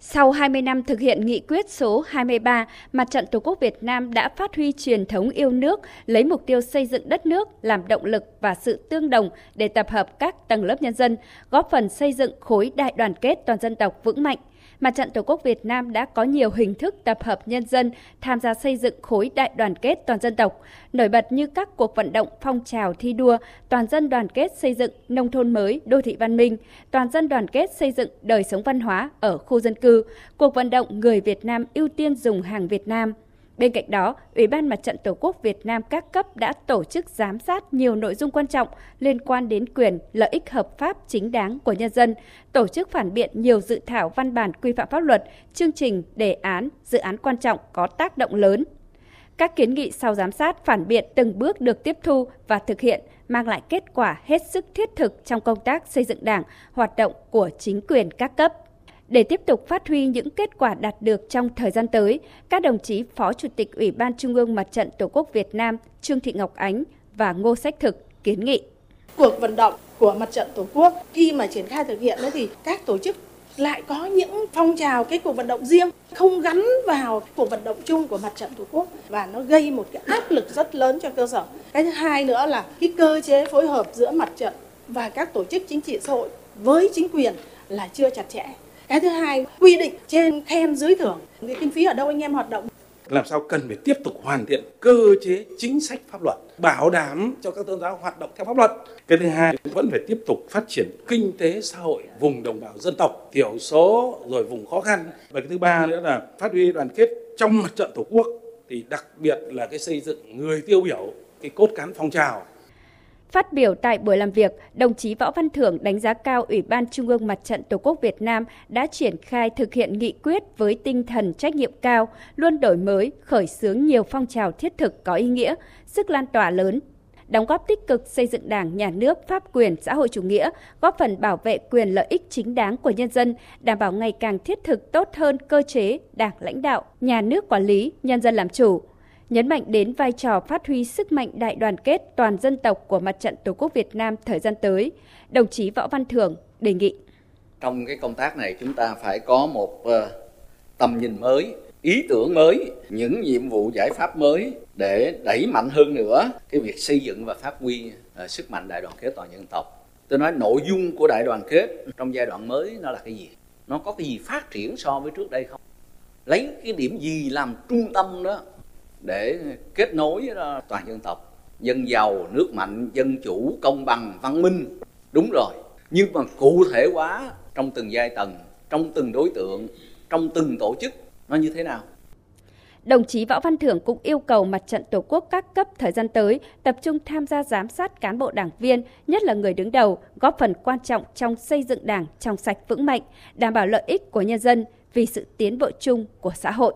Sau 20 năm thực hiện nghị quyết số 23, Mặt trận Tổ quốc Việt Nam đã phát huy truyền thống yêu nước, lấy mục tiêu xây dựng đất nước làm động lực và sự tương đồng để tập hợp các tầng lớp nhân dân, góp phần xây dựng khối đại đoàn kết toàn dân tộc vững mạnh. Mặt trận Tổ quốc Việt Nam đã có nhiều hình thức tập hợp nhân dân tham gia xây dựng khối đại đoàn kết toàn dân tộc, nổi bật như các cuộc vận động phong trào thi đua, toàn dân đoàn kết xây dựng nông thôn mới, đô thị văn minh, toàn dân đoàn kết xây dựng đời sống văn hóa ở khu dân cư, cuộc vận động người Việt Nam ưu tiên dùng hàng Việt Nam – Bên cạnh đó, Ủy ban Mặt trận Tổ quốc Việt Nam các cấp đã tổ chức giám sát nhiều nội dung quan trọng liên quan đến quyền, lợi ích hợp pháp chính đáng của nhân dân, tổ chức phản biện nhiều dự thảo văn bản quy phạm pháp luật, chương trình, đề án, dự án quan trọng có tác động lớn. Các kiến nghị sau giám sát phản biện từng bước được tiếp thu và thực hiện mang lại kết quả hết sức thiết thực trong công tác xây dựng Đảng, hoạt động của chính quyền các cấp. Để tiếp tục phát huy những kết quả đạt được trong thời gian tới, các đồng chí Phó Chủ tịch Ủy ban Trung ương Mặt trận Tổ quốc Việt Nam Trương Thị Ngọc Ánh và Ngô Sách Thực kiến nghị. Cuộc vận động của Mặt trận Tổ quốc khi mà triển khai thực hiện thì các tổ chức lại có những phong trào cái cuộc vận động riêng không gắn vào cuộc vận động chung của mặt trận tổ quốc và nó gây một cái áp lực rất lớn cho cơ sở cái thứ hai nữa là cái cơ chế phối hợp giữa mặt trận và các tổ chức chính trị xã hội với chính quyền là chưa chặt chẽ cái thứ hai, quy định trên khen dưới thưởng. Cái kinh phí ở đâu anh em hoạt động? Làm sao cần phải tiếp tục hoàn thiện cơ chế chính sách pháp luật, bảo đảm cho các tôn giáo hoạt động theo pháp luật? Cái thứ hai, vẫn phải tiếp tục phát triển kinh tế xã hội, vùng đồng bào dân tộc, thiểu số rồi vùng khó khăn. Và cái thứ ba nữa là phát huy đoàn kết trong mặt trận tổ quốc, thì đặc biệt là cái xây dựng người tiêu biểu, cái cốt cán phong trào. Phát biểu tại buổi làm việc, đồng chí Võ Văn Thưởng đánh giá cao Ủy ban Trung ương Mặt trận Tổ quốc Việt Nam đã triển khai thực hiện nghị quyết với tinh thần trách nhiệm cao, luôn đổi mới, khởi xướng nhiều phong trào thiết thực có ý nghĩa, sức lan tỏa lớn, đóng góp tích cực xây dựng Đảng, Nhà nước, pháp quyền, xã hội chủ nghĩa, góp phần bảo vệ quyền lợi ích chính đáng của nhân dân, đảm bảo ngày càng thiết thực tốt hơn cơ chế Đảng lãnh đạo, nhà nước quản lý, nhân dân làm chủ nhấn mạnh đến vai trò phát huy sức mạnh đại đoàn kết toàn dân tộc của Mặt trận Tổ quốc Việt Nam thời gian tới, đồng chí Võ Văn Thưởng đề nghị. Trong cái công tác này chúng ta phải có một uh, tầm nhìn mới, ý tưởng mới, những nhiệm vụ giải pháp mới để đẩy mạnh hơn nữa cái việc xây dựng và phát huy uh, sức mạnh đại đoàn kết toàn dân tộc. Tôi nói nội dung của đại đoàn kết trong giai đoạn mới nó là cái gì? Nó có cái gì phát triển so với trước đây không? Lấy cái điểm gì làm trung tâm đó để kết nối toàn dân tộc dân giàu nước mạnh dân chủ công bằng văn minh. Đúng rồi. Nhưng mà cụ thể quá trong từng giai tầng trong từng đối tượng trong từng tổ chức nó như thế nào? Đồng chí Võ Văn Thưởng cũng yêu cầu mặt trận Tổ quốc các cấp thời gian tới tập trung tham gia giám sát cán bộ đảng viên, nhất là người đứng đầu, góp phần quan trọng trong xây dựng đảng trong sạch vững mạnh, đảm bảo lợi ích của nhân dân vì sự tiến bộ chung của xã hội.